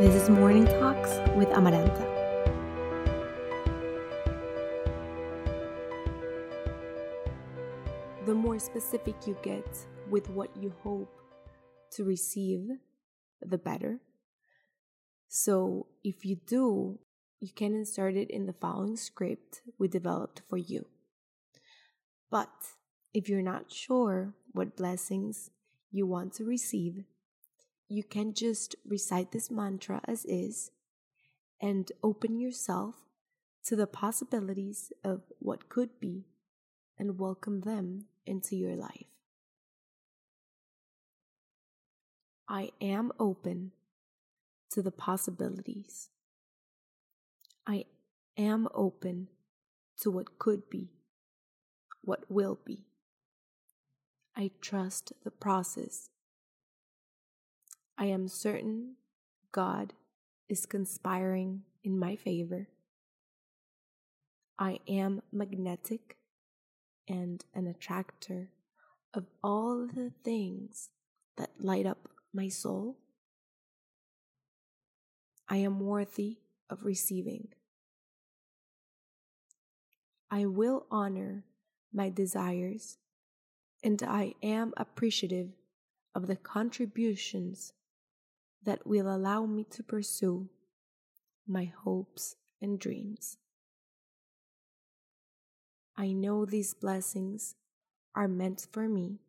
This is Morning Talks with Amaranta. The more specific you get with what you hope to receive, the better. So, if you do, you can insert it in the following script we developed for you. But if you're not sure what blessings you want to receive, you can just recite this mantra as is and open yourself to the possibilities of what could be and welcome them into your life. I am open to the possibilities. I am open to what could be, what will be. I trust the process I am certain God is conspiring in my favor. I am magnetic and an attractor of all the things that light up my soul. I am worthy of receiving. I will honor my desires, and I am appreciative of the contributions that will allow me to pursue my hopes and dreams. I know these blessings are meant for me.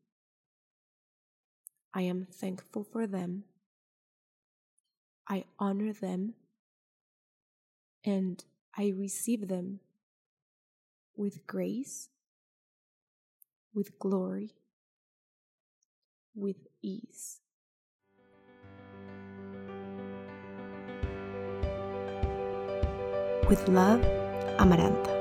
I am thankful for them. I honor them and I receive them with grace, with glory, with ease. With love, Amaranta.